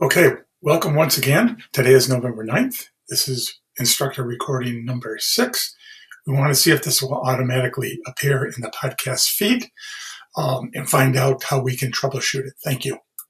Okay, welcome once again. Today is November 9th. This is instructor recording number six. We want to see if this will automatically appear in the podcast feed um, and find out how we can troubleshoot it. Thank you.